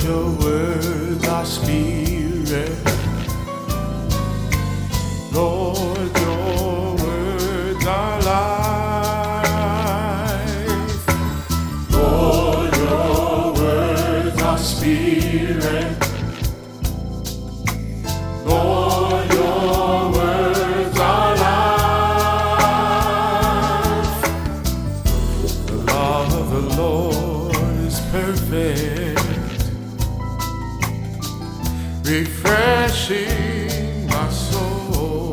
Lord, your spirit. Lord, your life. Lord, your spirit. Lord, your life. The law of the Lord is perfect, refreshing my soul.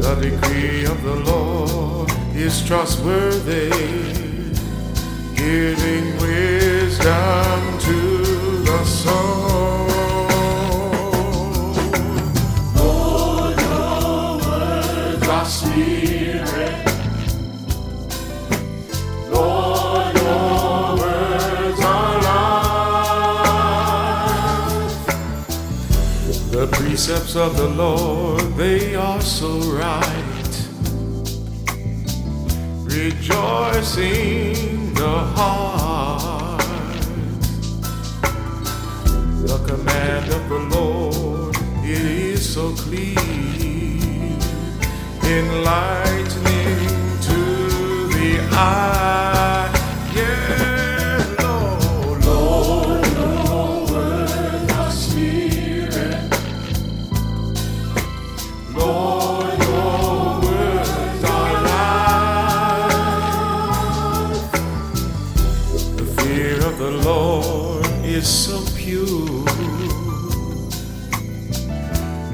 The decree of the Lord is trustworthy, giving wisdom to the soul. The precepts of the Lord, they are so right. Rejoicing the heart. The command of the Lord, it is so clear, enlightening to the eye. Lord is so pure,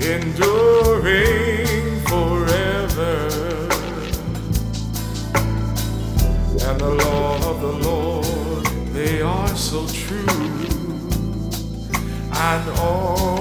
enduring forever. And the law of the Lord, they are so true, and all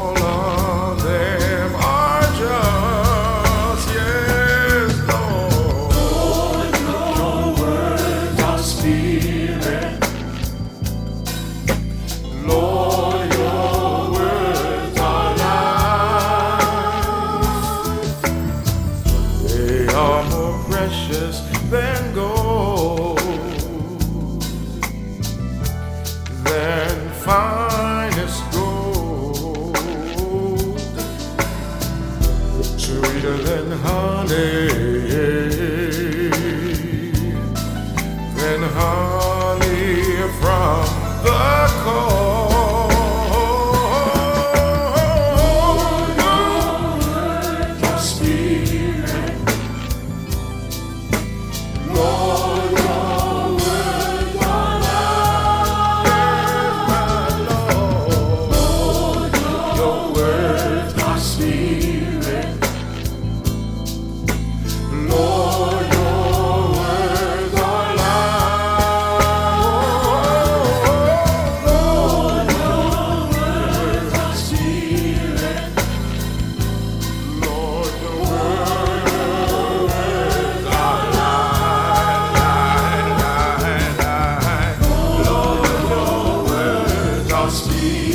sweeter than honey, than honey from the cold. nós.